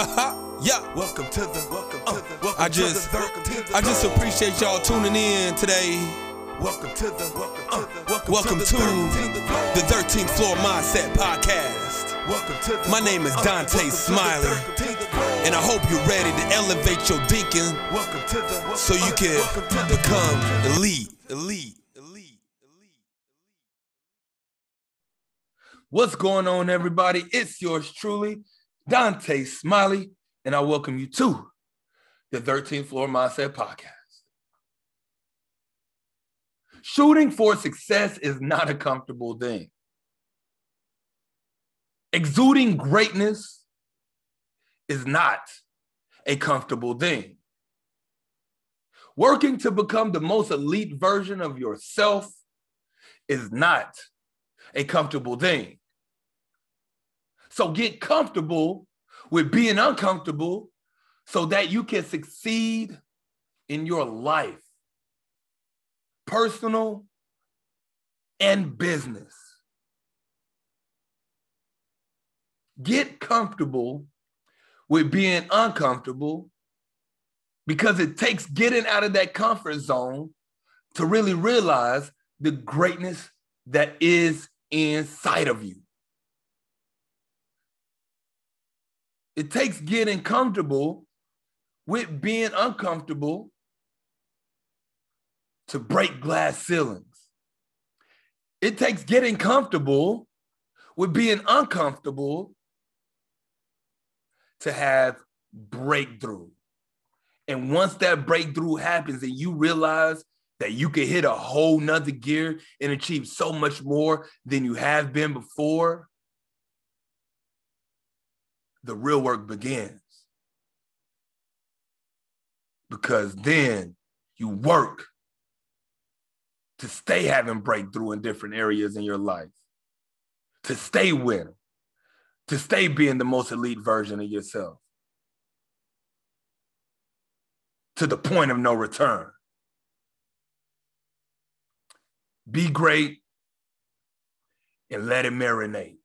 yeah. Welcome to the welcome to uh, the welcome I just I just appreciate y'all tuning in today. welcome to the welcome to uh, the Welcome to the 13th Floor Mindset Podcast. welcome to the My name is uh, Dante Smiley, and I hope you're ready to elevate your thinking welcome to the so you can become elite, elite, elite, elite. What's going on, everybody? It's yours truly, Dante Smiley, and I welcome you to the 13th Floor Mindset Podcast. Shooting for success is not a comfortable thing. Exuding greatness is not a comfortable thing. Working to become the most elite version of yourself is not a comfortable thing. So get comfortable with being uncomfortable so that you can succeed in your life, personal and business. Get comfortable with being uncomfortable because it takes getting out of that comfort zone to really realize the greatness that is inside of you. It takes getting comfortable with being uncomfortable to break glass ceilings. It takes getting comfortable with being uncomfortable to have breakthrough. And once that breakthrough happens and you realize that you can hit a whole nother gear and achieve so much more than you have been before, the real work begins. Because then you work to stay having breakthrough in different areas in your life, to stay winning, to stay being the most elite version of yourself, to the point of no return. Be great and let it marinate.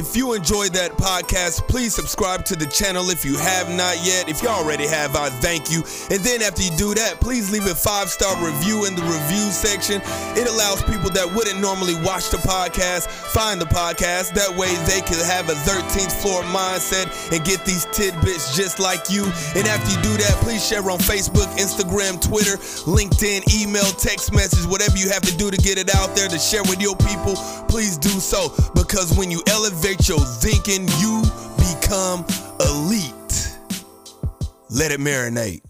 If you enjoyed that podcast, please subscribe to the channel if you have not yet. If you already have, I thank you. And then after you do that, please leave a five star review in the review section. It allows people that wouldn't normally watch the podcast find the podcast. That way they can have a 13th floor mindset and get these tidbits just like you. And after you do that, please share on Facebook, Instagram, Twitter, LinkedIn, email, text message, whatever you have to do to get it out there to share with your people. Please do so because when you elevate your thinking, you become elite. Let it marinate.